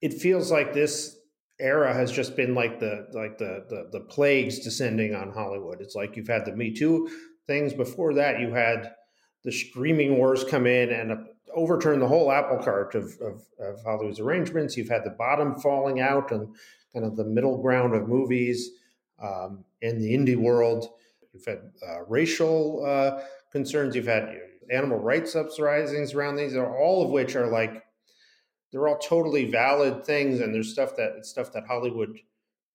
it feels like this era has just been like the like the, the the plagues descending on Hollywood. It's like you've had the Me Too things before that. You had the streaming wars come in and uh, overturn the whole apple cart of, of, of Hollywood's arrangements. You've had the bottom falling out and kind of the middle ground of movies um, in the indie world. You've had uh, racial uh, concerns. You've had animal rights uprisings around these, all of which are like they're all totally valid things, and there's stuff that stuff that Hollywood,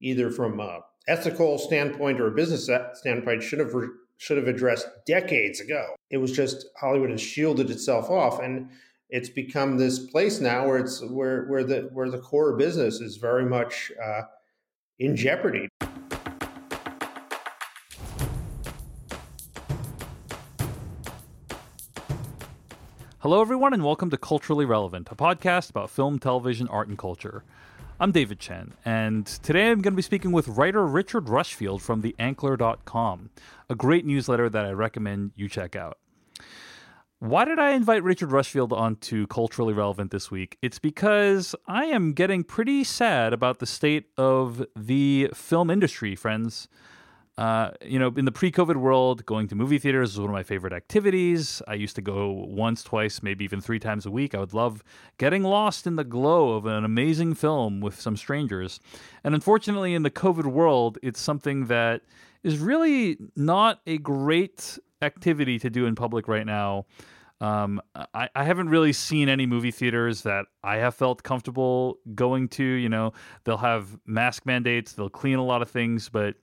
either from a ethical standpoint or a business standpoint, should have should have addressed decades ago. It was just Hollywood has shielded itself off, and it's become this place now where it's where where the where the core business is very much uh, in jeopardy. Hello, everyone, and welcome to Culturally Relevant, a podcast about film, television, art, and culture. I'm David Chen, and today I'm going to be speaking with writer Richard Rushfield from theankler.com, a great newsletter that I recommend you check out. Why did I invite Richard Rushfield onto Culturally Relevant this week? It's because I am getting pretty sad about the state of the film industry, friends. Uh, you know, in the pre-COVID world, going to movie theaters was one of my favorite activities. I used to go once, twice, maybe even three times a week. I would love getting lost in the glow of an amazing film with some strangers. And unfortunately, in the COVID world, it's something that is really not a great activity to do in public right now. Um, I, I, haven't really seen any movie theaters that I have felt comfortable going to. You know, they'll have mask mandates, they'll clean a lot of things, but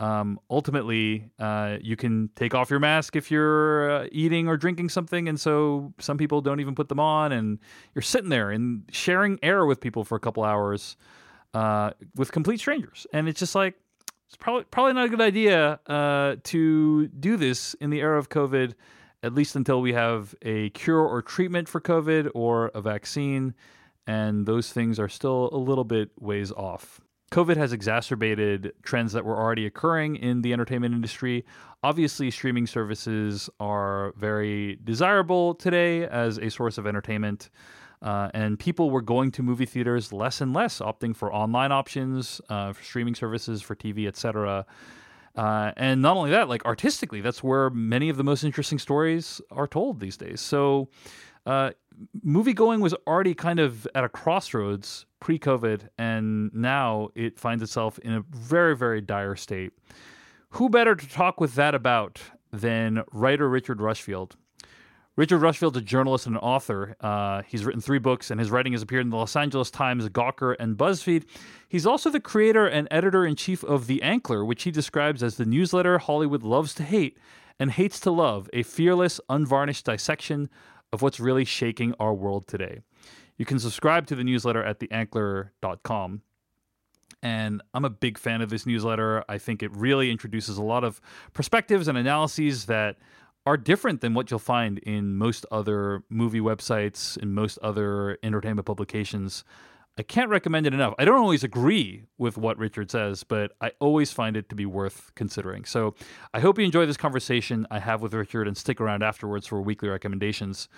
um, ultimately, uh, you can take off your mask if you're uh, eating or drinking something, and so some people don't even put them on, and you're sitting there and sharing air with people for a couple hours uh, with complete strangers, and it's just like it's probably probably not a good idea uh, to do this in the era of COVID, at least until we have a cure or treatment for COVID or a vaccine, and those things are still a little bit ways off. COVID has exacerbated trends that were already occurring in the entertainment industry. Obviously, streaming services are very desirable today as a source of entertainment. Uh, and people were going to movie theaters less and less, opting for online options, uh, for streaming services, for TV, etc. Uh, and not only that, like artistically, that's where many of the most interesting stories are told these days. So, uh, movie going was already kind of at a crossroads pre COVID, and now it finds itself in a very, very dire state. Who better to talk with that about than writer Richard Rushfield? Richard Rushfield's a journalist and an author. Uh, he's written three books, and his writing has appeared in the Los Angeles Times, Gawker, and BuzzFeed. He's also the creator and editor in chief of The Ankler, which he describes as the newsletter Hollywood loves to hate and hates to love, a fearless, unvarnished dissection of what's really shaking our world today. You can subscribe to the newsletter at theankler.com. And I'm a big fan of this newsletter. I think it really introduces a lot of perspectives and analyses that are different than what you'll find in most other movie websites and most other entertainment publications. I can't recommend it enough. I don't always agree with what Richard says, but I always find it to be worth considering. So I hope you enjoy this conversation I have with Richard and stick around afterwards for weekly recommendations.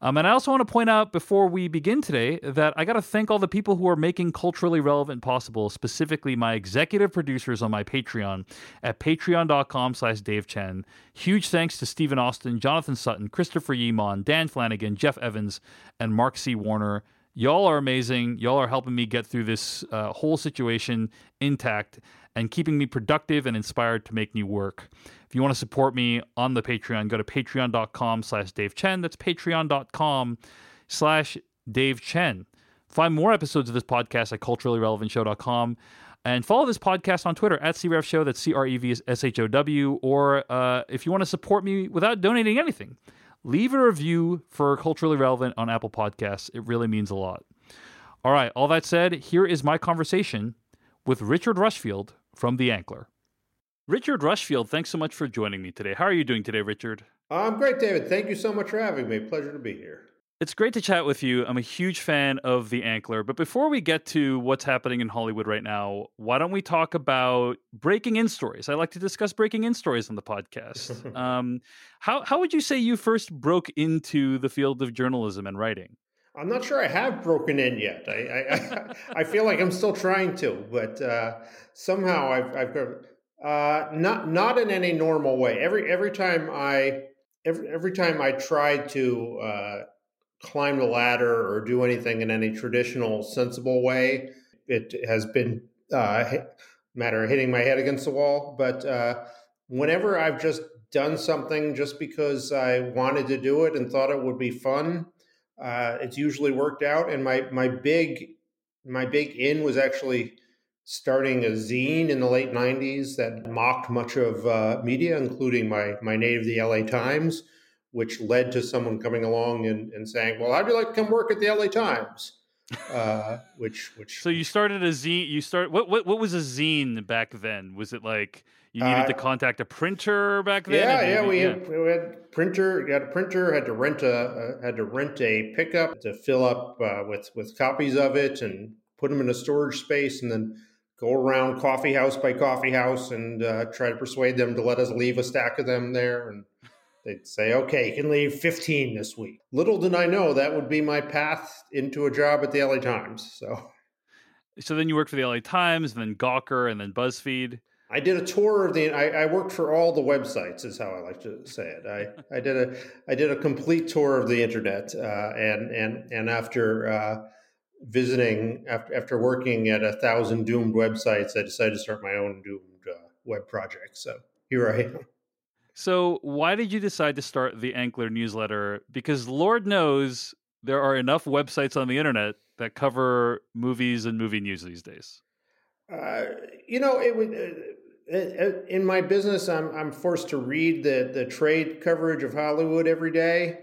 Um, and I also want to point out before we begin today that I got to thank all the people who are making culturally relevant possible, specifically my executive producers on my Patreon at patreon.com slash Dave Chen. Huge thanks to Stephen Austin, Jonathan Sutton, Christopher Yimon, Dan Flanagan, Jeff Evans, and Mark C. Warner. Y'all are amazing. Y'all are helping me get through this uh, whole situation intact and keeping me productive and inspired to make new work. If you want to support me on the Patreon, go to patreon.com slash Dave Chen. That's patreon.com slash Dave Chen. Find more episodes of this podcast at culturallyrelevantshow.com. And follow this podcast on Twitter at CREV Show. That's C R E V S H O W. Or uh, if you want to support me without donating anything, leave a review for Culturally Relevant on Apple Podcasts. It really means a lot. All right, all that said, here is my conversation with Richard Rushfield from The Ankler. Richard Rushfield, thanks so much for joining me today. How are you doing today, Richard? I'm great, David. Thank you so much for having me. Pleasure to be here. It's great to chat with you. I'm a huge fan of The Ankler. But before we get to what's happening in Hollywood right now, why don't we talk about breaking in stories? I like to discuss breaking in stories on the podcast. um, how, how would you say you first broke into the field of journalism and writing? I'm not sure I have broken in yet. I I, I feel like I'm still trying to, but uh, somehow I've I've uh, not not in any normal way. Every every time I every every time I try to uh, climb the ladder or do anything in any traditional, sensible way, it has been uh, matter of hitting my head against the wall. But uh, whenever I've just done something just because I wanted to do it and thought it would be fun, uh, it's usually worked out. And my my big my big in was actually starting a zine in the late '90s that mocked much of uh, media, including my my native, the LA Times, which led to someone coming along and, and saying, "Well, how'd you like to come work at the LA Times?" uh, which which. So you started a zine. You start what what what was a zine back then? Was it like you needed uh, to contact a printer back then? Yeah, yeah, we, Had, we had printer. Got a printer. Had to rent a uh, had to rent a pickup to fill up uh, with with copies of it and put them in a storage space, and then go around coffee house by coffee house and uh, try to persuade them to let us leave a stack of them there and They'd say, okay, you can leave 15 this week. Little did I know that would be my path into a job at the LA Times. So, so then you worked for the LA Times, and then Gawker, and then BuzzFeed. I did a tour of the. I, I, worked for all the websites, is how I like to say it. I, I did a I did a complete tour of the internet, uh, and and and after uh, visiting after after working at a thousand doomed websites, I decided to start my own doomed uh, web project. So here I am. So, why did you decide to start the Ankler newsletter? Because Lord knows there are enough websites on the internet that cover movies and movie news these days. Uh, you know, it would. Uh, in my business, I'm I'm forced to read the the trade coverage of Hollywood every day,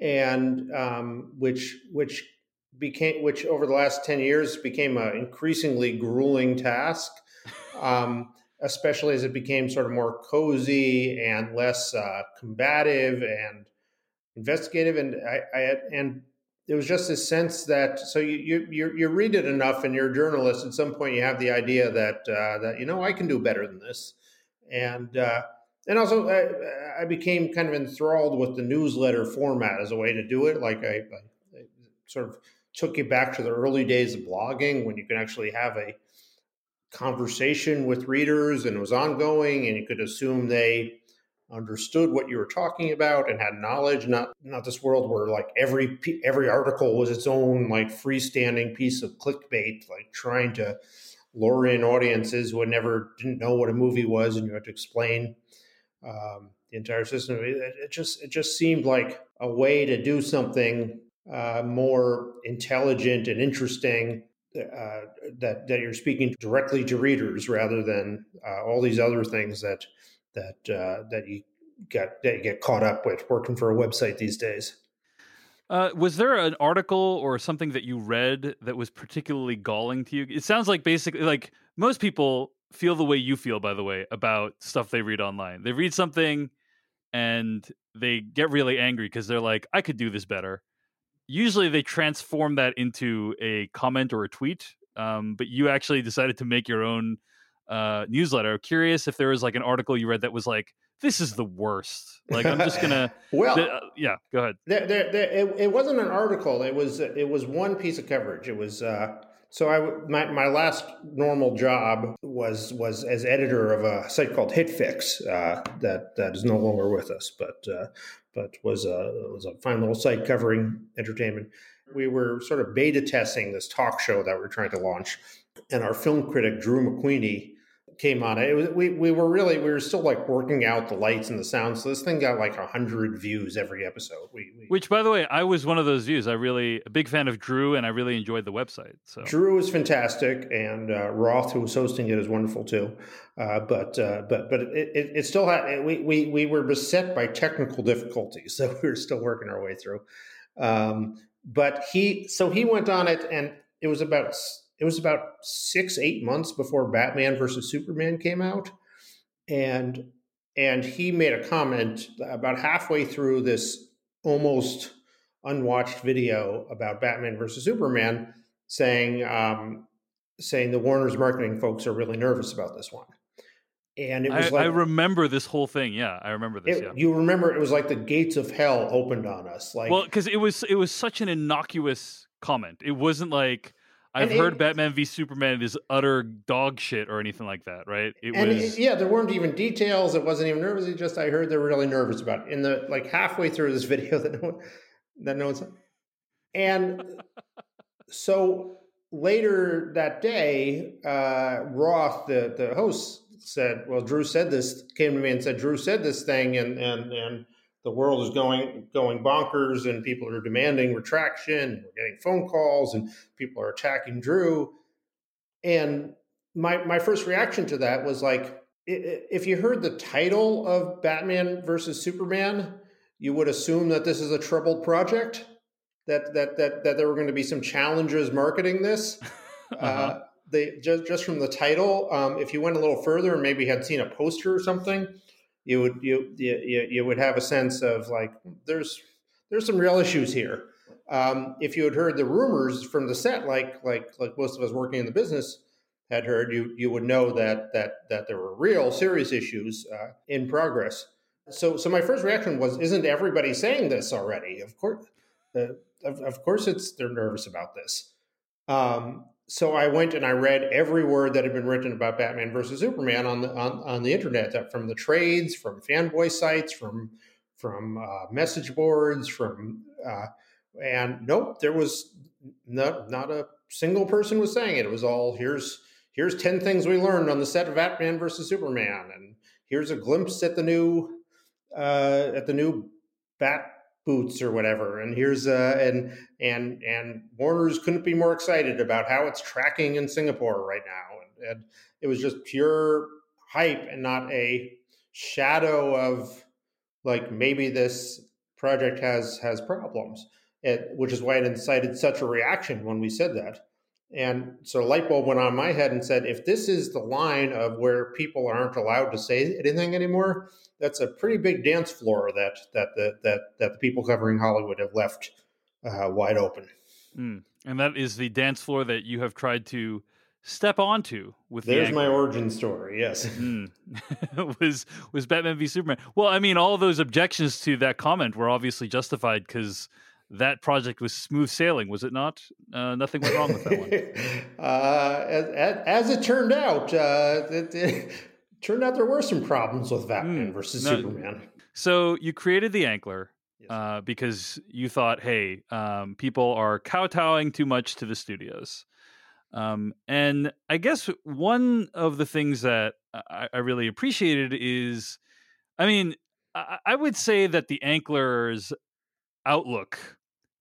and um, which which became which over the last ten years became an increasingly grueling task. Um, especially as it became sort of more cozy and less uh, combative and investigative. And I, I and there was just this sense that so you, you you read it enough, and you're a journalist. At some point, you have the idea that uh, that you know I can do better than this, and uh, and also I, I, became kind of enthralled with the newsletter format as a way to do it. Like I, I sort of took you back to the early days of blogging when you can actually have a conversation with readers and was ongoing and you could assume they understood what you were talking about and had knowledge not not this world where like every every article was its own like freestanding piece of clickbait like trying to lure in audiences who never didn't know what a movie was and you had to explain um, the entire system. It, it, just it just seemed like a way to do something uh, more intelligent and interesting uh, that that you're speaking directly to readers rather than uh, all these other things that that uh, that you get that you get caught up with working for a website these days. Uh, was there an article or something that you read that was particularly galling to you? It sounds like basically like most people feel the way you feel, by the way, about stuff they read online. They read something and they get really angry because they're like, I could do this better usually they transform that into a comment or a tweet. Um, but you actually decided to make your own uh, newsletter. Curious if there was like an article you read that was like, "This is the worst." Like I'm just gonna. well, th- uh, yeah, go ahead. There, there, there, it, it, wasn't an article. It was it was one piece of coverage. It was. Uh, so I my, my last normal job was was as editor of a site called HitFix uh, that that is no longer with us, but uh, but was a was a fine little site covering entertainment. We were sort of beta testing this talk show that we are trying to launch, and our film critic Drew McWeeny came on it. Was, we we were really we were still like working out the lights and the sound. So this thing got like a hundred views every episode. We, we, which, by the way, I was one of those views. I really a big fan of Drew, and I really enjoyed the website. So Drew was fantastic, and uh, Roth, who was hosting it, is wonderful too. Uh, but uh, but but it, it, it still had we, we we were beset by technical difficulties that we were still working our way through. Um, but he so he went on it, and it was about it was about six eight months before batman versus superman came out and and he made a comment about halfway through this almost unwatched video about batman versus superman saying um, saying the warner's marketing folks are really nervous about this one and it was I, like I remember this whole thing. Yeah, I remember this. It, yeah. You remember it was like the gates of hell opened on us. Like well, because it was it was such an innocuous comment. It wasn't like I've heard it, Batman v Superman is utter dog shit or anything like that, right? It and was it, yeah, there weren't even details. It wasn't even nervous. It just I heard they're really nervous about it. in the like halfway through this video that no one, that no one's and so later that day, uh, Roth, the the host, said, "Well, Drew said this." Came to me and said, "Drew said this thing, and and and." The world is going going bonkers, and people are demanding retraction. We're getting phone calls, and people are attacking Drew. And my my first reaction to that was like, if you heard the title of Batman versus Superman, you would assume that this is a troubled project that that that that there were going to be some challenges marketing this. uh-huh. uh, they just just from the title, um, if you went a little further and maybe had seen a poster or something, you would you you you would have a sense of like there's there's some real issues here. Um, if you had heard the rumors from the set, like like like most of us working in the business had heard, you you would know that that that there were real serious issues uh, in progress. So so my first reaction was, isn't everybody saying this already? Of course, uh, of, of course it's they're nervous about this. Um, so I went and I read every word that had been written about Batman versus Superman on the on, on the internet, from the trades, from fanboy sites, from from uh, message boards, from uh, and nope, there was not not a single person was saying it. It was all here's here's ten things we learned on the set of Batman versus Superman, and here's a glimpse at the new uh, at the new Bat boots or whatever. And here's uh and and and warner's couldn't be more excited about how it's tracking in singapore right now. And, and it was just pure hype and not a shadow of like maybe this project has has problems. It, which is why it incited such a reaction when we said that and so light bulb went on my head and said, if this is the line of where people aren't allowed to say anything anymore, that's a pretty big dance floor that that the, that that the people covering Hollywood have left uh, wide open. Mm. And that is the dance floor that you have tried to step onto with there's the my origin story yes mm. was was batman v superman well i mean all those objections to that comment were obviously justified because that project was smooth sailing, was it not? Uh, nothing went wrong with that one. uh, as, as, it turned out, uh, it, it, turned out there were some problems with Batman mm, versus no, Superman. So you created the Ankler yes. Uh, because you thought, hey, um, people are kowtowing too much to the studios. Um, and I guess one of the things that I, I really appreciated is, I mean, I, I would say that the Ankler's outlook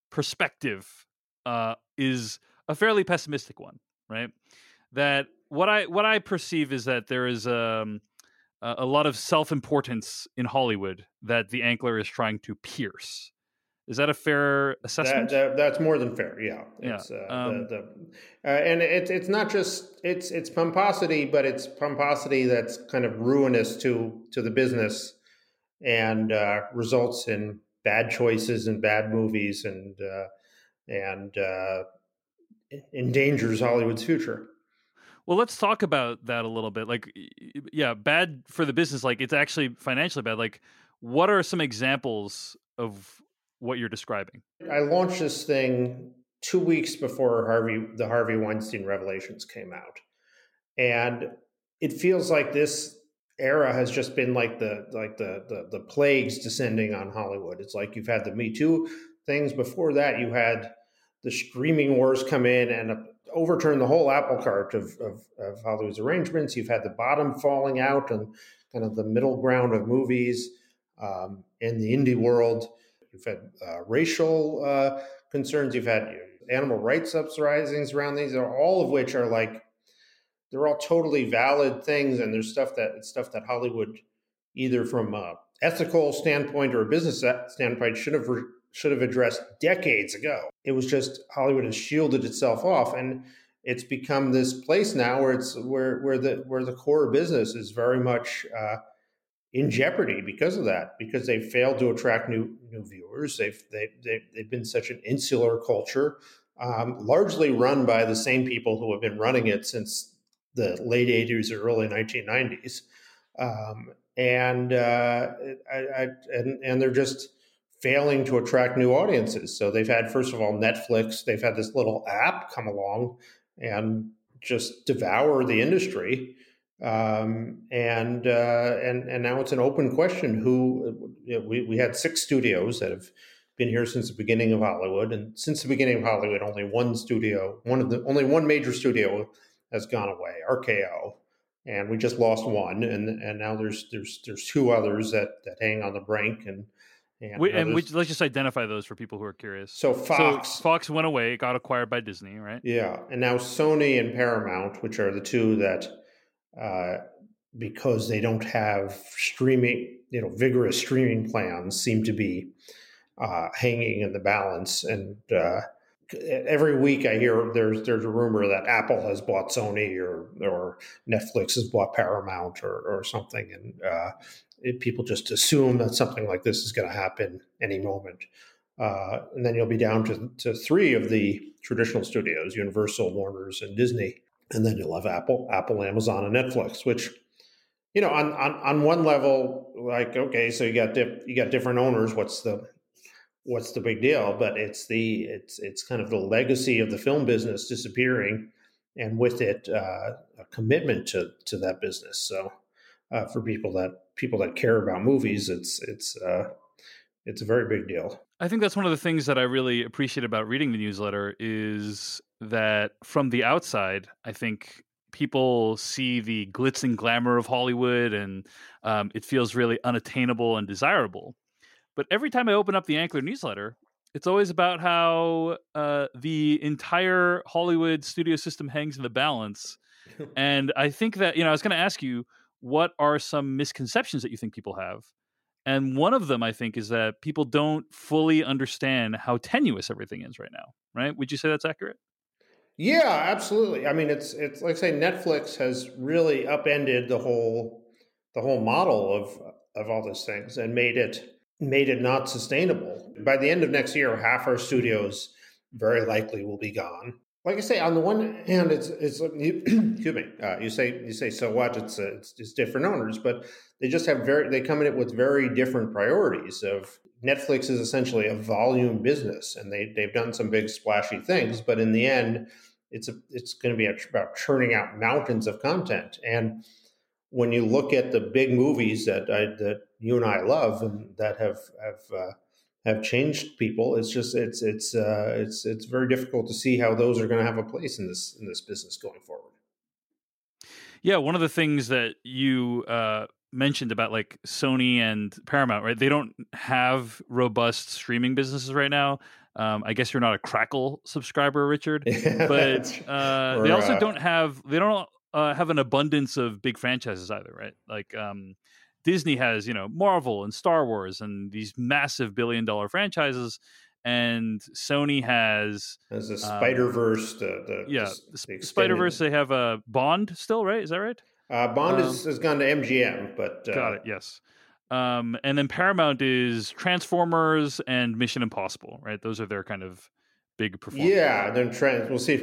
perspective uh, is a fairly pessimistic one, right? That what I what I perceive is that there is um, a lot of self importance in Hollywood that the Ankler is trying to pierce. Is that a fair assessment? That, that, that's more than fair. Yeah, it's, yeah. Uh, um, the, the, uh, and it's it's not just it's it's pomposity, but it's pomposity that's kind of ruinous to to the business and uh, results in bad choices and bad movies and uh, and uh, endangers Hollywood's future. Well, let's talk about that a little bit. Like, yeah, bad for the business. Like, it's actually financially bad. Like, what are some examples of what you're describing? I launched this thing two weeks before Harvey, the Harvey Weinstein revelations came out, and it feels like this era has just been like the like the, the the plagues descending on Hollywood. It's like you've had the Me Too things before that. You had the streaming wars come in and overturn the whole apple cart of, of, of Hollywood's arrangements. You've had the bottom falling out and kind of the middle ground of movies um, in the indie world. You've had uh, racial uh, concerns. You've had animal rights uprisings around these, all of which are like they're all totally valid things, and there's stuff that stuff that Hollywood, either from a ethical standpoint or a business standpoint, should have should have addressed decades ago. It was just Hollywood has shielded itself off, and it's become this place now where it's where where the where the core business is very much uh, in jeopardy because of that. Because they failed to attract new new viewers. They've they, they they've been such an insular culture, um, largely run by the same people who have been running it since the late 80s or early 1990s. um, and uh, I, I, and and they're just failing to attract new audiences. So they've had first of all Netflix. They've had this little app come along and just devour the industry. Um, and uh, and and now it's an open question. Who you know, we we had six studios that have been here since the beginning of Hollywood, and since the beginning of Hollywood, only one studio, one of the only one major studio has gone away, RKO, and we just lost one, and and now there's there's there's two others that that hang on the brink, and and, we, and we, let's just identify those for people who are curious. So Fox, so Fox went away, got acquired by Disney, right? Yeah, and now Sony and Paramount, which are the two that, uh, because they don't have streaming, you know, vigorous streaming plans, seem to be uh, hanging in the balance. And uh, every week I hear there's there's a rumor that Apple has bought Sony or or Netflix has bought Paramount or or something, and uh, it, people just assume that something like this is going to happen any moment. Uh, and then you'll be down to, to three of the traditional studios Universal, Warner's, and Disney. And then you'll have Apple, Apple, Amazon, and Netflix, which, you know, on, on, on one level, like, okay, so you got dip, you got different owners. What's the what's the big deal? But it's the it's it's kind of the legacy of the film business disappearing, and with it, uh, a commitment to to that business. So uh, for people that people that care about movies, it's it's uh, it's a very big deal. I think that's one of the things that I really appreciate about reading the newsletter is that from the outside, I think people see the glitz and glamour of Hollywood, and um, it feels really unattainable and desirable. But every time I open up the Ankler newsletter, it's always about how uh, the entire Hollywood studio system hangs in the balance. and I think that you know, I was going to ask you what are some misconceptions that you think people have? And one of them, I think, is that people don't fully understand how tenuous everything is right now. Right? Would you say that's accurate? Yeah, absolutely. I mean, it's it's like I say, Netflix has really upended the whole the whole model of of all these things and made it made it not sustainable. By the end of next year, half our studios very likely will be gone like I say, on the one hand, it's it's you, excuse me. Uh, you say you say so what? It's, uh, it's it's different owners, but they just have very they come in it with very different priorities. Of Netflix is essentially a volume business, and they they've done some big splashy things, but in the end, it's a it's going to be about churning out mountains of content. And when you look at the big movies that I, that you and I love and that have have uh, have changed people. It's just it's it's uh, it's it's very difficult to see how those are going to have a place in this in this business going forward. Yeah, one of the things that you uh, mentioned about like Sony and Paramount, right? They don't have robust streaming businesses right now. Um, I guess you're not a Crackle subscriber, Richard, but uh, or, they also uh, don't have they don't uh, have an abundance of big franchises either, right? Like um, Disney has, you know, Marvel and Star Wars and these massive billion dollar franchises. And Sony has has a Spider Verse. Um, the, the, yeah, the, the Spider Verse. They have a Bond still, right? Is that right? Uh, Bond um, is, has gone to MGM, but uh, got it. Yes. Um, and then Paramount is Transformers and Mission Impossible, right? Those are their kind of big performers. Yeah, then trans. We'll see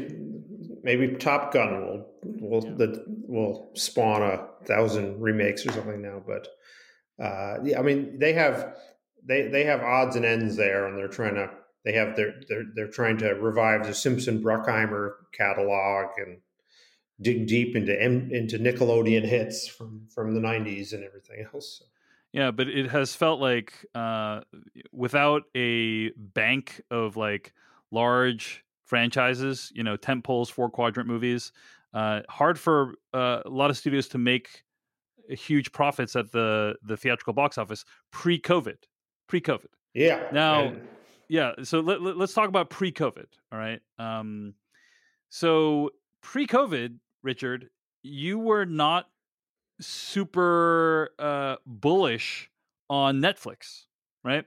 maybe Top Gun will will yeah. the, will spawn a thousand remakes or something now. But uh, yeah, I mean they have they they have odds and ends there, and they're trying to they have their they're they're trying to revive the Simpson Bruckheimer catalog and dig deep into into Nickelodeon hits from from the '90s and everything else. Yeah, but it has felt like uh, without a bank of like large franchises, you know, tent poles, four quadrant movies. Uh, hard for uh, a lot of studios to make huge profits at the the theatrical box office pre-COVID. Pre-COVID. Yeah. Now, and... yeah. So let, let, us talk about pre-COVID. All right. Um, so pre-COVID, Richard, you were not super uh, bullish on Netflix, right?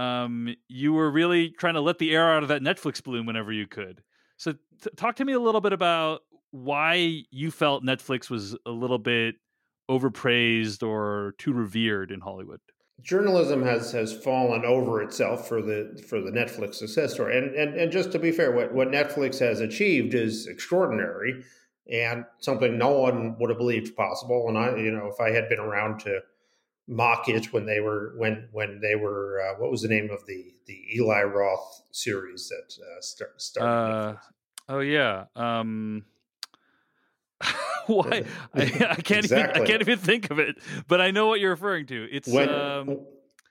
Um, you were really trying to let the air out of that Netflix balloon whenever you could. So, t- talk to me a little bit about why you felt Netflix was a little bit overpraised or too revered in Hollywood. Journalism has has fallen over itself for the for the Netflix success story, and and and just to be fair, what what Netflix has achieved is extraordinary. and something no one would have believed possible. And I, you know, if I had been around to mock it when they were when when they were uh, what was the name of the the Eli Roth series that uh, start, started? Uh, oh yeah. Um, why I, I can't exactly. even I can't even think of it, but I know what you're referring to. It's when, um,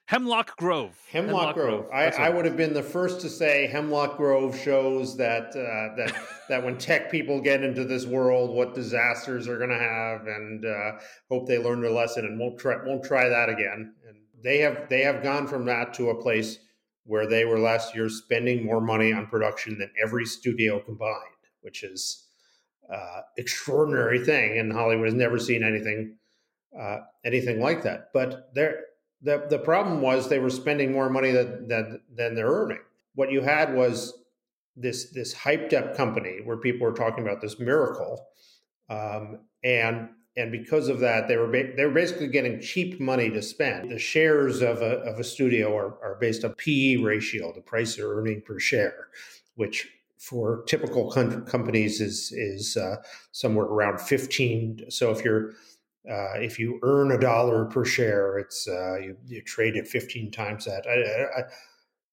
Hemlock Grove. Hemlock, Hemlock Grove. Grove. I, I, would have been the first to say Hemlock Grove shows that uh, that that when tech people get into this world, what disasters are going to have, and uh, hope they learn their lesson and won't try won't try that again. And they have they have gone from that to a place where they were last year spending more money on production than every studio combined, which is uh, extraordinary thing. And Hollywood has never seen anything uh, anything like that. But there the the problem was they were spending more money than than, than they're earning. What you had was this this hyped up company where people were talking about this miracle, um, and and because of that, they were ba- they were basically getting cheap money to spend. The shares of a of a studio are, are based on PE ratio, the price they're earning per share, which for typical companies is is uh, somewhere around fifteen. So if you're uh, if you earn a dollar per share, it's uh, you, you, trade it 15 times that. I, I,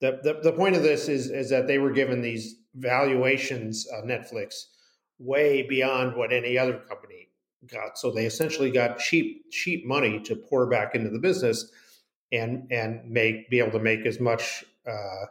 the, the, the point of this is is that they were given these valuations of Netflix way beyond what any other company got. So they essentially got cheap cheap money to pour back into the business and and make be able to make as much uh,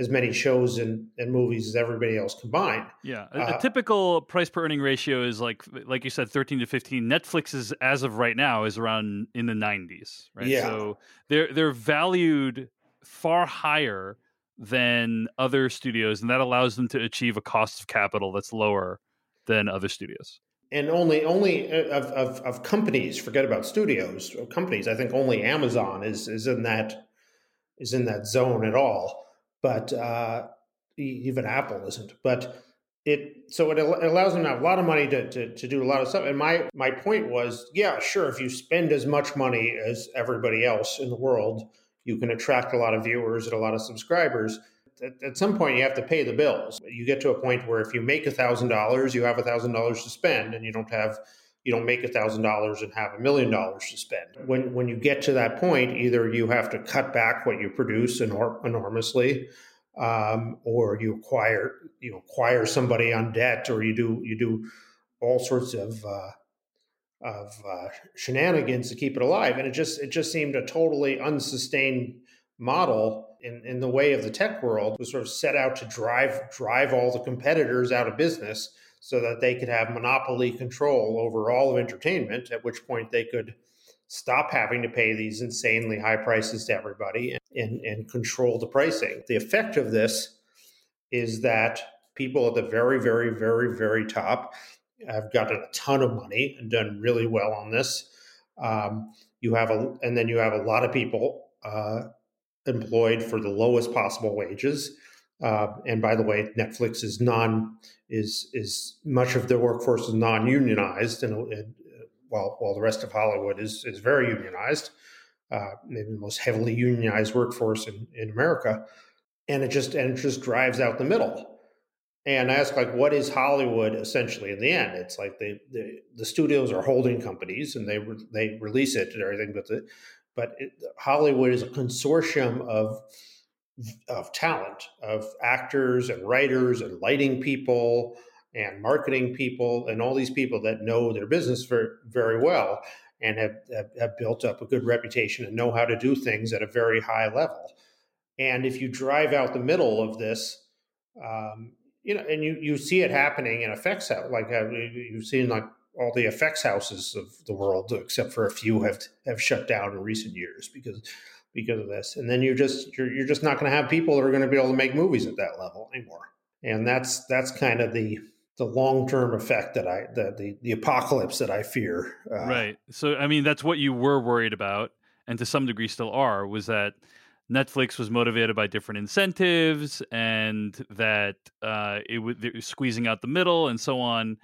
as many shows and, and movies as everybody else combined. Yeah, a, uh, a, typical price per earning ratio is like like you said, thirteen to fifteen. Netflix is as of right now is around in the nineties, right? Yeah. So they're they're valued far higher than other studios, and that allows them to achieve a cost of capital that's lower than other studios. And only only uh, of, of, of companies, forget about studios, companies. I think only Amazon is is in that is in that zone at all but uh, even Apple isn't. But it so it, allows them to have a lot of money to, to, to do a lot of stuff. And my my point was, yeah, sure, if you spend as much money as everybody else in the world, you can attract a lot of viewers and a lot of subscribers. At, at some point, you have to pay the bills. You get to a point where if you make a thousand dollars, you have a thousand dollars to spend, and you don't have you don't make a thousand dollars and have a million dollars to spend. When when you get to that point, either you have to cut back what you produce enor- enormously, um, or you acquire you acquire somebody on debt, or you do you do all sorts of uh, of uh, shenanigans to keep it alive. And it just it just seemed a totally unsustained model in, in the way of the tech world was sort of set out to drive drive all the competitors out of business so that they could have monopoly control over all of entertainment, at which point they could stop having to pay these insanely high prices to everybody and, and, control the pricing. The effect of this is that people at the very, very, very, very top have gotten a ton of money and done really well on this. Um, you have a, and then you have a lot of people uh, employed for the lowest possible wages. Uh, and by the way, Netflix is non is is much of their workforce is non unionized, and, and, while while the rest of Hollywood is is very unionized, uh, maybe the most heavily unionized workforce in, in America, and it just and it just drives out the middle. And I ask like, what is Hollywood essentially in the end? It's like the the, the studios are holding companies and they re, they release it and everything, but the but it, Hollywood is a consortium of of talent of actors and writers and lighting people and marketing people and all these people that know their business very, very well and have, have, have, built up a good reputation and know how to do things at a very high level. And if you drive out the middle of this, um, you know, and you, you see it happening in effects like uh, you've seen like all the effects houses of the world, except for a few have have shut down in recent years because because of this. And then you're just you're you're just not going to have people that are going to be able to make movies at that level anymore. And that's that's kind of the the long term effect that I the, the, the apocalypse that I fear. Uh, right. So I mean that's what you were worried about, and to some degree still are. Was that Netflix was motivated by different incentives, and that uh, it, w- it was squeezing out the middle, and so on,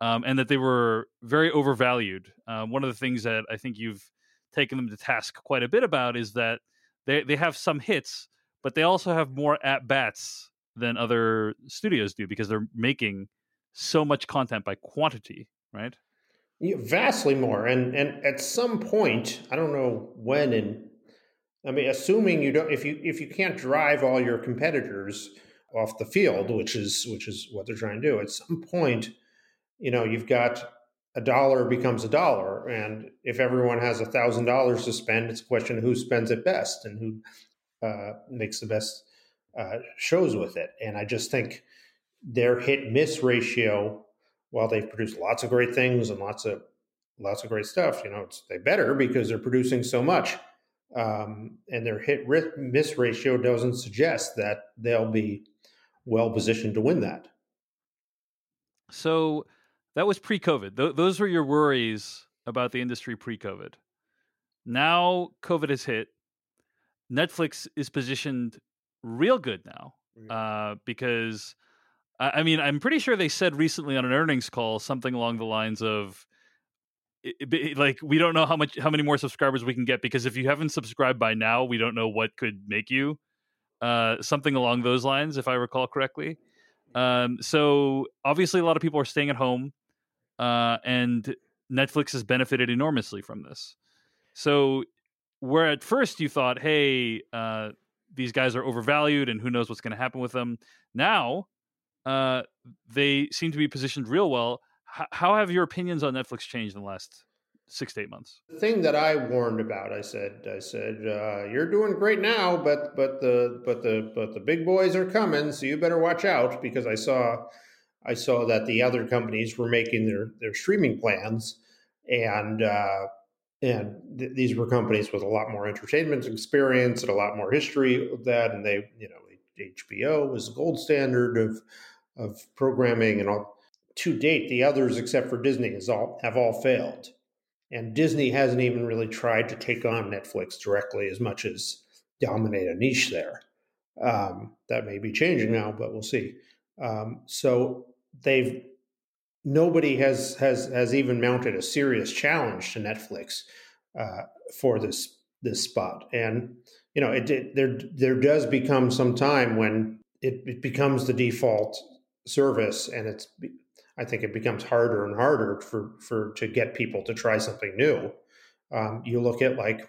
um, and that they were very overvalued. Uh, one of the things that I think you've taken them to task quite a bit about is that they they have some hits, but they also have more at bats than other studios do because they're making so much content by quantity, right? Yeah, vastly more, and and at some point, I don't know when, and I mean, assuming you don't, if you if you can't drive all your competitors off the field, which is which is what they're trying to do, at some point, you know, you've got a dollar becomes a dollar, and if everyone has a thousand dollars to spend, it's a question of who spends it best and who uh, makes the best uh, shows with it. And I just think their hit miss ratio, while they've produced lots of great things and lots of lots of great stuff, you know, it's they better because they're producing so much. Um, and their hit miss ratio doesn't suggest that they'll be well positioned to win that. So that was pre-COVID. Th- those were your worries about the industry pre-COVID. Now COVID has hit. Netflix is positioned real good now uh, because I, mean I'm pretty sure they said recently on an earnings call something along the lines of it, it, like we don't know how much how many more subscribers we can get because if you haven't subscribed by now we don't know what could make you uh, something along those lines if I recall correctly. Um, so obviously a lot of people are staying at home uh, and Netflix has benefited enormously from this. So where at first you thought, hey, uh, these guys are overvalued and who knows what's going to happen with them. Now, uh, they seem to be positioned real well. H- how have your opinions on Netflix changed in the last six to eight months? The thing that I warned about, I said, I said, uh, you're doing great now, but but the but the but the big boys are coming, so you better watch out because I saw I saw that the other companies were making their their streaming plans, and uh, and th- these were companies with a lot more entertainment experience and a lot more history of that. And they, you know, HBO was the gold standard of of programming and all. To date, the others, except for Disney, has all have all failed, and Disney hasn't even really tried to take on Netflix directly as much as dominate a niche there. Um, that may be changing now, but we'll see. Um, so they've nobody has has has even mounted a serious challenge to Netflix uh, for this this spot. And you know, it, it, there there does become some time when it, it becomes the default service, and it's I think it becomes harder and harder for for to get people to try something new. Um, you look at like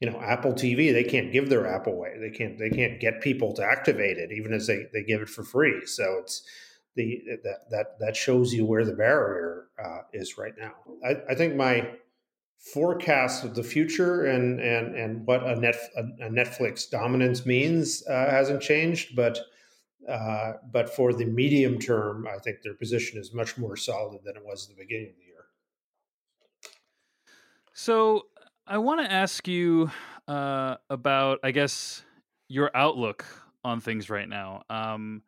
you know Apple TV, they can't give their app away. They can't they can't get people to activate it, even as they they give it for free. So it's the that that that shows you where the barrier uh, is right now. I, I, think my forecast of the future and and and what a net a, Netflix dominance means uh, hasn't changed, but uh, but for the medium term, I think their position is much more solid than it was at the beginning of the year. So I want to ask you uh, about, I guess, your outlook on things right now. Um,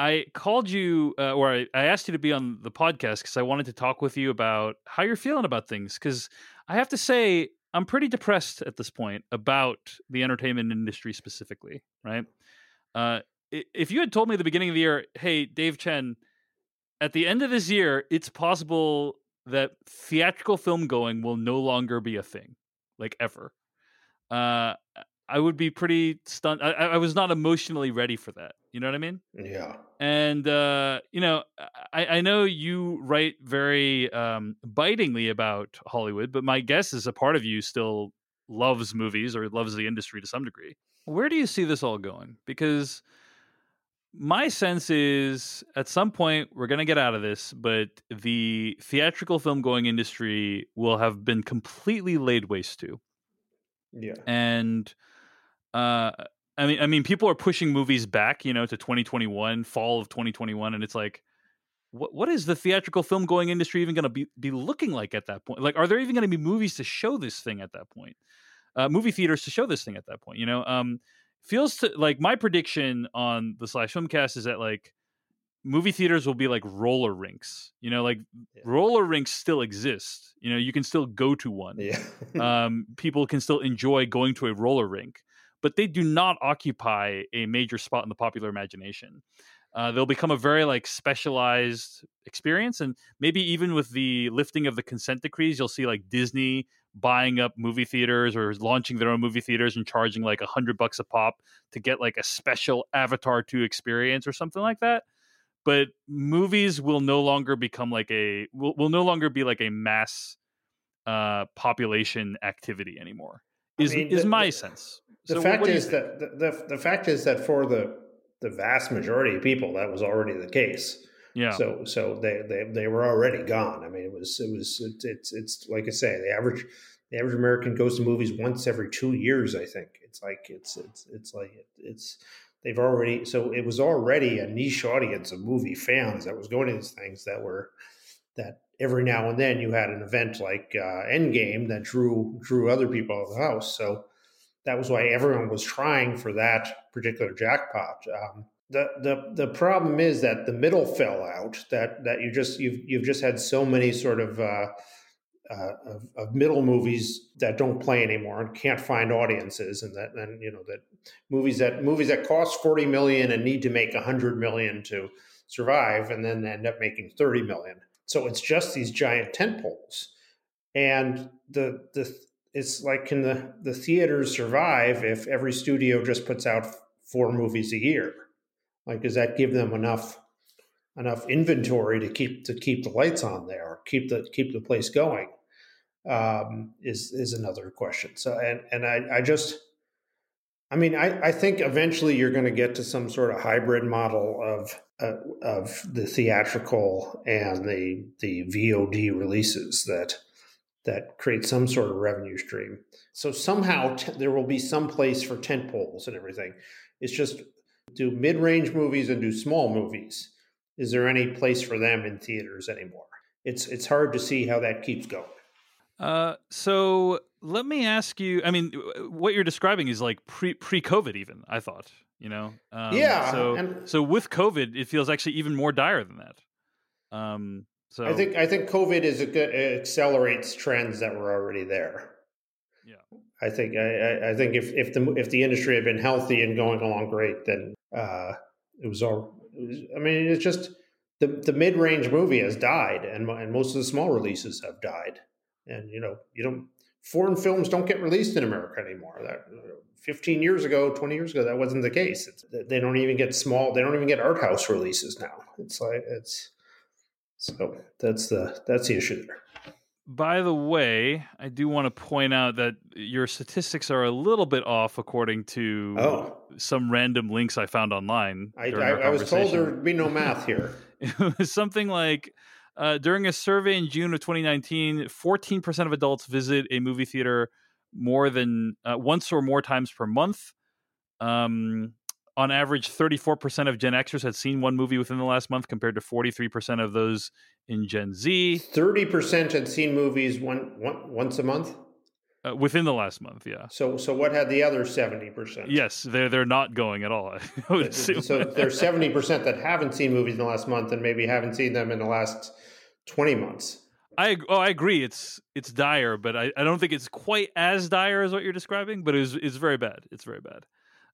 I called you, uh, or I, I, asked you to be on the podcast because I wanted to talk with you about how you're feeling about things. Because I have to say, I'm pretty depressed at this point about the entertainment industry specifically, right? Uh, if you had told me at the beginning of the year, hey, Dave Chen, at the end of this year, it's possible that theatrical film going will no longer be a thing, like ever. Uh, I would be pretty stunned. I, I, was not emotionally ready for that. You know what I mean? Yeah. And uh, you know, I, I know you write very um, bitingly about Hollywood, but my guess is a part of you still loves movies or loves the industry to some degree. Where do you see this all going? Because my sense is at some point we're going to get out of this, but the theatrical film going industry will have been completely laid waste to. Yeah. And uh, I mean, I mean, people are pushing movies back, you know, to 2021, fall of 2021, and it's like, what what is the theatrical film going industry even going to be be looking like at that point? Like, are there even going to be movies to show this thing at that point? Uh, movie theaters to show this thing at that point? You know, um, feels to like my prediction on the slash filmcast is that like movie theaters will be like roller rinks. You know, like yeah. roller rinks still exist. You know, you can still go to one. Yeah. um, people can still enjoy going to a roller rink but they do not occupy a major spot in the popular imagination. Uh, they'll become a very like specialized experience, and maybe even with the lifting of the consent decrees, you'll see like Disney buying up movie theaters or launching their own movie theaters and charging like a hundred bucks a pop to get like a special Avatar two experience or something like that. but movies will no longer become like a will, will no longer be like a mass uh population activity anymore is mean, is the- my the- sense The So fact what do you is that the, the the fact is that for the the vast majority of people, that was already the case. yeah So so they, they they were already gone. I mean, it was it was it, it's it's like I say, the average the average American goes to movies once every two years. I think it's like it's it's it's like it's they've already so it was already a niche audience of movie fans that was going to these things that were that every now and then you had an event like uh, Endgame that drew drew other people out of the house. So that was why everyone was trying for that particular jackpot. Um, the the the problem is that the middle fell out. That that you just you've you've just had so many sort of. Uh, uh, of, of middle movies that don't play anymore and can't find audiences, and that and you know that movies that movies that cost forty million and need to make hundred million to survive, and then end up making thirty million. So it's just these giant tent poles, and the the it's like can the the theaters survive if every studio just puts out four movies a year? Like, does that give them enough enough inventory to keep to keep the lights on there, keep the keep the place going? Um, is is another question. So, and and I I just I mean, I, I think eventually you're going to get to some sort of hybrid model of uh, of the theatrical and the the VOD releases that that create some sort of revenue stream. So somehow t- there will be some place for tent poles and everything. It's just do mid range movies and do small movies. Is there any place for them in theaters anymore? It's it's hard to see how that keeps going. Uh, so let me ask you. I mean, what you're describing is like pre pre COVID. Even I thought, you know. Um, Yeah, So and- so with COVID, it feels actually even more dire than that. Um. So I think I think COVID is a good it accelerates trends that were already there. Yeah. I think I, I- think if, if the if the industry had been healthy and going along great, then uh, it was all. It was, I mean, it's just the the mid range movie has died, and and most of the small releases have died. And you know, you don't foreign films don't get released in America anymore. That uh, fifteen years ago, twenty years ago, that wasn't the case. It's, they don't even get small. They don't even get art house releases now. It's like it's so that's the that's the issue there. By the way, I do want to point out that your statistics are a little bit off according to Oh, some random links I found online. I, I, I was told there would be no math here. It was something like uh, during a survey in June of 2019, 14% of adults visit a movie theater more than uh, once or more times per month. Um, on average, 34% of Gen Xers had seen one movie within the last month, compared to 43% of those in Gen Z Thirty percent had seen movies one, one once a month. uh, within the last month. Yeah. So so what had the other seventy percent? Yes, they're they're not going at all. I would. So there's seventy percent that haven't seen movies in the last month, and maybe haven't seen them in the last twenty months. I oh I agree. It's it's dire, but I, I don't think it's quite as dire as what you're describing. But it's it's very bad. It's very bad.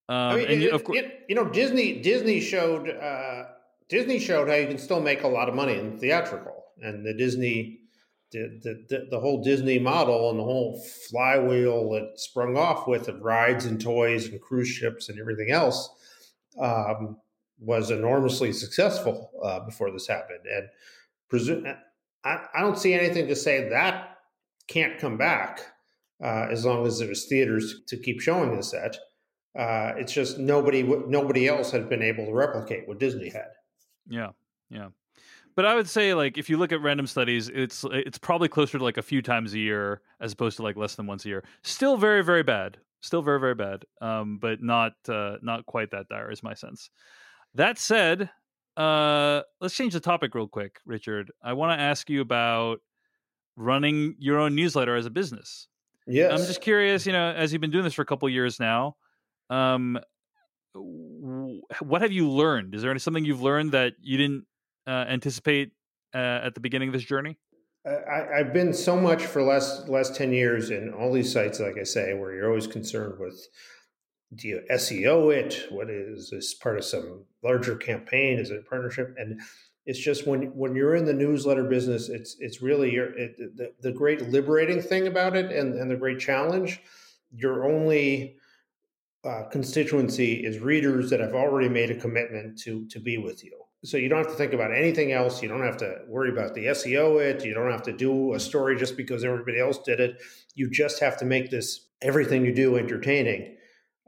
Um, I mean, and you, of course, you know, Disney Disney showed uh, Disney showed how you can still make a lot of money in theatrical, and the Disney the, the the the whole Disney model and the whole flywheel that sprung off with of rides and toys and cruise ships and everything else um, was enormously successful uh, before this happened, and presume I, I don't see anything to say that can't come back uh, as long as there's theaters to keep showing this at. Uh, it's just nobody nobody else had been able to replicate what Disney had. yeah, yeah. But I would say like if you look at random studies, it's it's probably closer to like a few times a year as opposed to like less than once a year. Still very very bad. Still very very bad. Um, but not uh, not quite that dire is my sense. That said, uh, let's change the topic real quick, Richard. I want to ask you about running your own newsletter as a business. Yeah, I'm just curious, you know, as you've been doing this for a couple years now, um, what have you learned? Is there any, something you've learned that you didn't uh, anticipate uh, at the beginning of this journey? I, I've been so much for last last ten years in all these sites, like I say, where you're always concerned with do you SEO it? What is this part of some larger campaign? Is it a partnership? And it's just when when you're in the newsletter business, it's it's really your it, the, the great liberating thing about it, and and the great challenge. You're only uh, constituency is readers that have already made a commitment to to be with you. so you don't have to think about anything else. You don't have to worry about the SEO it. You don't have to do a story just because everybody else did it. You just have to make this everything you do entertaining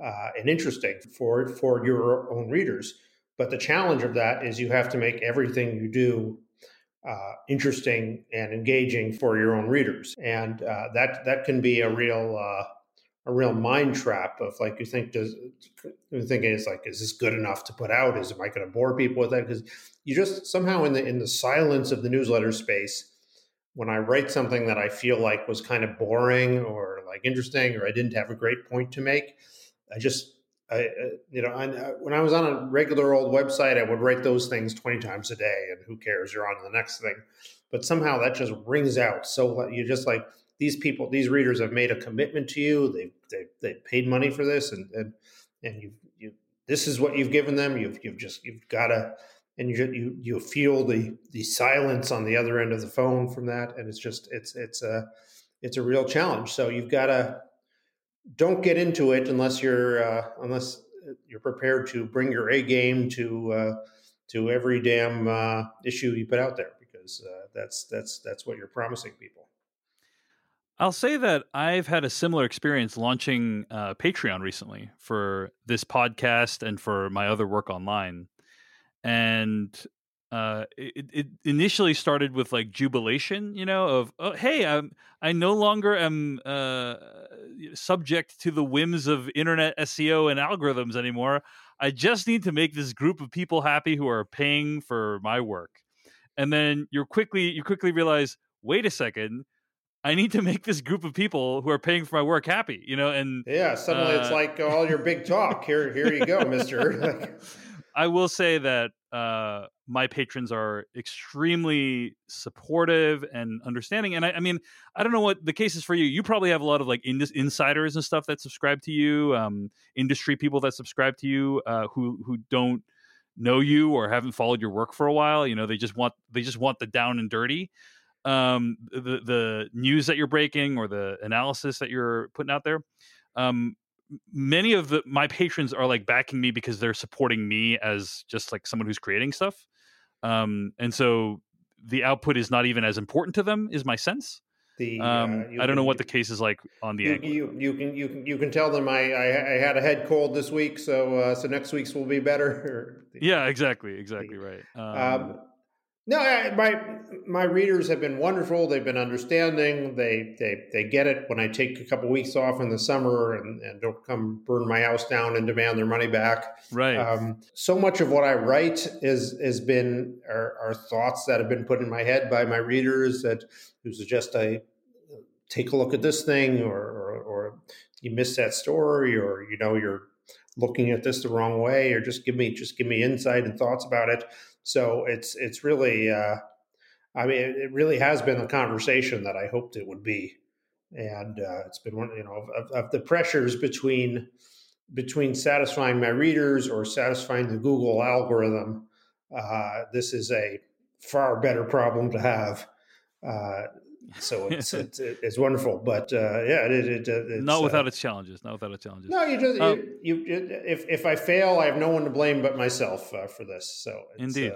uh, and interesting for for your own readers. But the challenge of that is you have to make everything you do uh, interesting and engaging for your own readers, and uh, that that can be a real uh, a real mind trap of like you think does you're thinking it's like is this good enough to put out? Is am I going to bore people with that? Because you just somehow in the in the silence of the newsletter space, when I write something that I feel like was kind of boring or like interesting or I didn't have a great point to make, I just I, you know, I, uh, when I was on a regular old website, I would write those things 20 times a day and who cares? You're on to the next thing. But somehow that just rings out. So you just like these people, these readers have made a commitment to you. They've they've, they paid money for this and, and, and you, you, this is what you've given them. You've, you've just, you've got to, and you, you, you feel the, the silence on the other end of the phone from that. And it's just, it's, it's a, it's a real challenge. So you've got to, don't get into it unless you're uh, unless you're prepared to bring your A game to uh, to every damn uh, issue you put out there because uh, that's that's that's what you're promising people. I'll say that I've had a similar experience launching uh, Patreon recently for this podcast and for my other work online, and uh, it, it initially started with like jubilation, you know, of oh, hey, I'm I no longer am uh, subject to the whims of internet SEO and algorithms anymore. I just need to make this group of people happy who are paying for my work, and then you're quickly you quickly realize, wait a second, I need to make this group of people who are paying for my work happy, you know, and yeah, suddenly uh, it's like all your big talk. Here, here you go, Mister. I will say that uh, my patrons are extremely supportive and understanding. And I, I, mean, I don't know what the case is for you. You probably have a lot of like in- insiders and stuff that subscribe to you, um, industry people that subscribe to you uh, who who don't know you or haven't followed your work for a while. You know, they just want they just want the down and dirty, um, the the news that you're breaking or the analysis that you're putting out there. Um, many of the my patrons are like backing me because they're supporting me as just like someone who's creating stuff um and so the output is not even as important to them is my sense the um, uh, i don't know what the case is like on the you, you, you, can you can you can tell them I, I, I had a head cold this week so uh, so next week's will be better yeah exactly exactly right um, um, no, my my readers have been wonderful. They've been understanding. They they they get it when I take a couple weeks off in the summer and, and don't come burn my house down and demand their money back. Right. Um, so much of what I write is has been are, are, thoughts that have been put in my head by my readers that who suggest I take a look at this thing or, or, or you missed that story or you know you're looking at this the wrong way or just give me just give me insight and thoughts about it so it's it's really, uh, I mean, it really has been a conversation that I hoped it would be, and uh, it's been one, you know, of, of, the pressures between between satisfying my readers or satisfying the Google algorithm. Uh, this is a far better problem to have. So it's, it's, it's wonderful, but uh, yeah, it, it, it's, not without uh, its challenges. Not without its challenges. No, you just um, you, you, if if I fail, I have no one to blame but myself uh, for this. So indeed,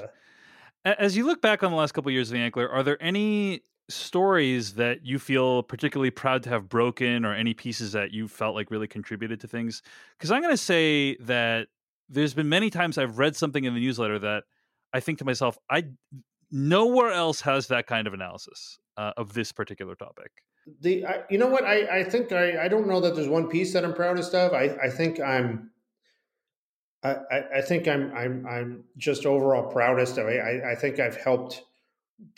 uh, as you look back on the last couple of years of the Ankler, are there any stories that you feel particularly proud to have broken, or any pieces that you felt like really contributed to things? Because I'm going to say that there's been many times I've read something in the newsletter that I think to myself, I nowhere else has that kind of analysis uh, of this particular topic. The I, you know what I, I think I, I don't know that there's one piece that I'm proudest of. I, I think I'm I, I think I'm I'm I'm just overall proudest of. I, I think I've helped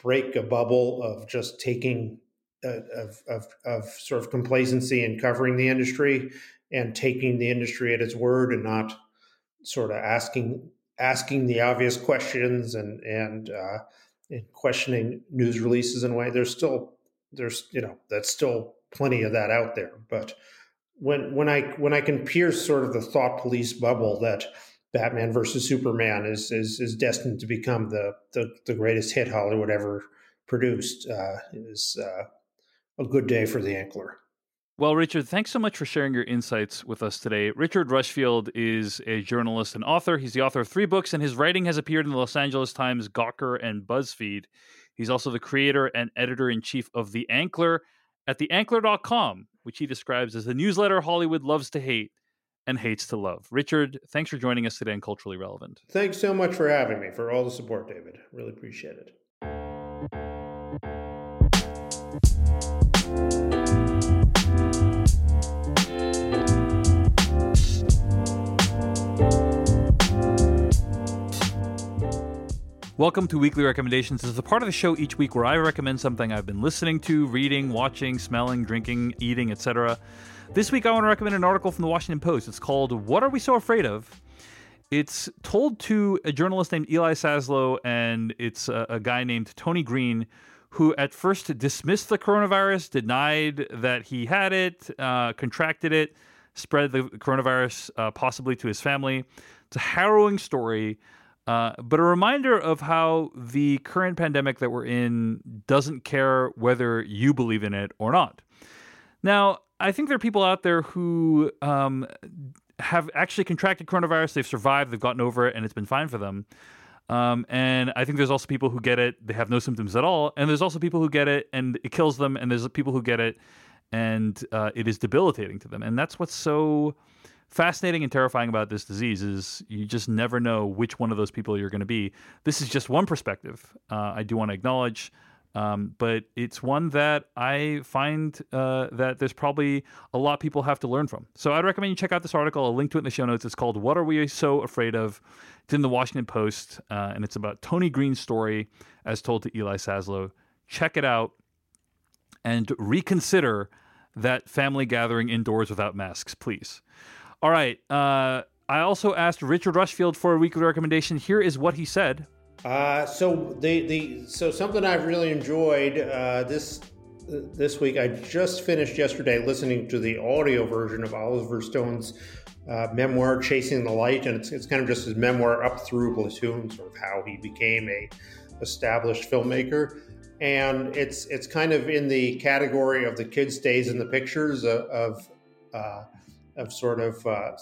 break a bubble of just taking uh, of, of of sort of complacency and covering the industry and taking the industry at its word and not sort of asking asking the obvious questions and and uh, and questioning news releases in a way. There's still there's you know that's still plenty of that out there. But when when I when I can pierce sort of the thought police bubble that Batman versus Superman is is is destined to become the the, the greatest hit Hollywood ever produced uh, is uh, a good day for the Ankler. Well, Richard, thanks so much for sharing your insights with us today. Richard Rushfield is a journalist and author. He's the author of three books, and his writing has appeared in the Los Angeles Times, Gawker, and BuzzFeed. He's also the creator and editor in chief of The Ankler at theankler.com, which he describes as the newsletter Hollywood loves to hate and hates to love. Richard, thanks for joining us today on Culturally Relevant. Thanks so much for having me, for all the support, David. Really appreciate it. Welcome to Weekly Recommendations. This is the part of the show each week where I recommend something I've been listening to, reading, watching, smelling, drinking, eating, etc. This week I want to recommend an article from the Washington Post. It's called What Are We So Afraid of? It's told to a journalist named Eli Saslow, and it's a, a guy named Tony Green, who at first dismissed the coronavirus, denied that he had it, uh, contracted it, spread the coronavirus uh, possibly to his family. It's a harrowing story. Uh, but a reminder of how the current pandemic that we're in doesn't care whether you believe in it or not. Now, I think there are people out there who um, have actually contracted coronavirus, they've survived, they've gotten over it, and it's been fine for them. Um, and I think there's also people who get it, they have no symptoms at all. And there's also people who get it and it kills them. And there's people who get it and uh, it is debilitating to them. And that's what's so fascinating and terrifying about this disease is you just never know which one of those people you're going to be. This is just one perspective. Uh, I do want to acknowledge, um, but it's one that I find uh, that there's probably a lot people have to learn from. So I'd recommend you check out this article. I'll link to it in the show notes. It's called "What Are We So Afraid of." It's in the Washington Post, uh, and it's about Tony Green's story as told to Eli Saslow. Check it out and reconsider that family gathering indoors without masks, please. All right. Uh, I also asked Richard Rushfield for a weekly recommendation. Here is what he said. Uh, so the the so something I've really enjoyed uh, this this week. I just finished yesterday listening to the audio version of Oliver Stone's uh, memoir, "Chasing the Light," and it's, it's kind of just his memoir up through Platoon, sort of how he became a established filmmaker. And it's it's kind of in the category of the kid stays in the pictures of, of uh, of sort of uh,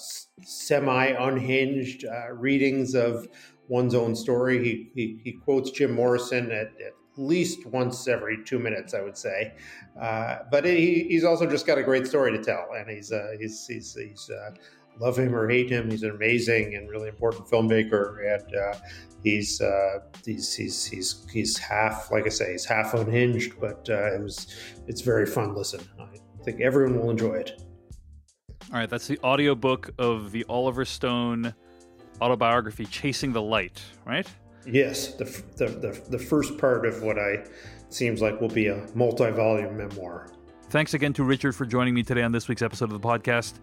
semi unhinged uh, readings of one's own story. He, he, he quotes Jim Morrison at, at, least once every two minutes, I would say. Uh, but he, he's also just got a great story to tell, and he's uh, he's he's, he's uh, love him or hate him. He's an amazing and really important filmmaker, and uh, he's, he's he's he's he's half like I say, he's half unhinged, but it was it's very fun listen. I think everyone will enjoy it. All right, that's the audiobook of the Oliver Stone autobiography, Chasing the Light, right? Yes, the, the, the, the first part of what I seems like will be a multi volume memoir. Thanks again to Richard for joining me today on this week's episode of the podcast.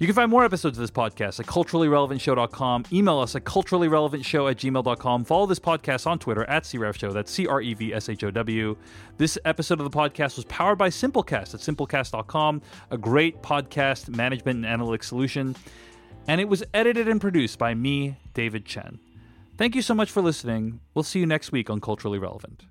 You can find more episodes of this podcast at culturallyrelevantshow.com. Email us at culturallyrelevantshow at gmail.com. Follow this podcast on Twitter at CREVShow. That's C R E V S H O W. This episode of the podcast was powered by Simplecast at simplecast.com, a great podcast management and analytics solution. And it was edited and produced by me, David Chen. Thank you so much for listening. We'll see you next week on Culturally Relevant.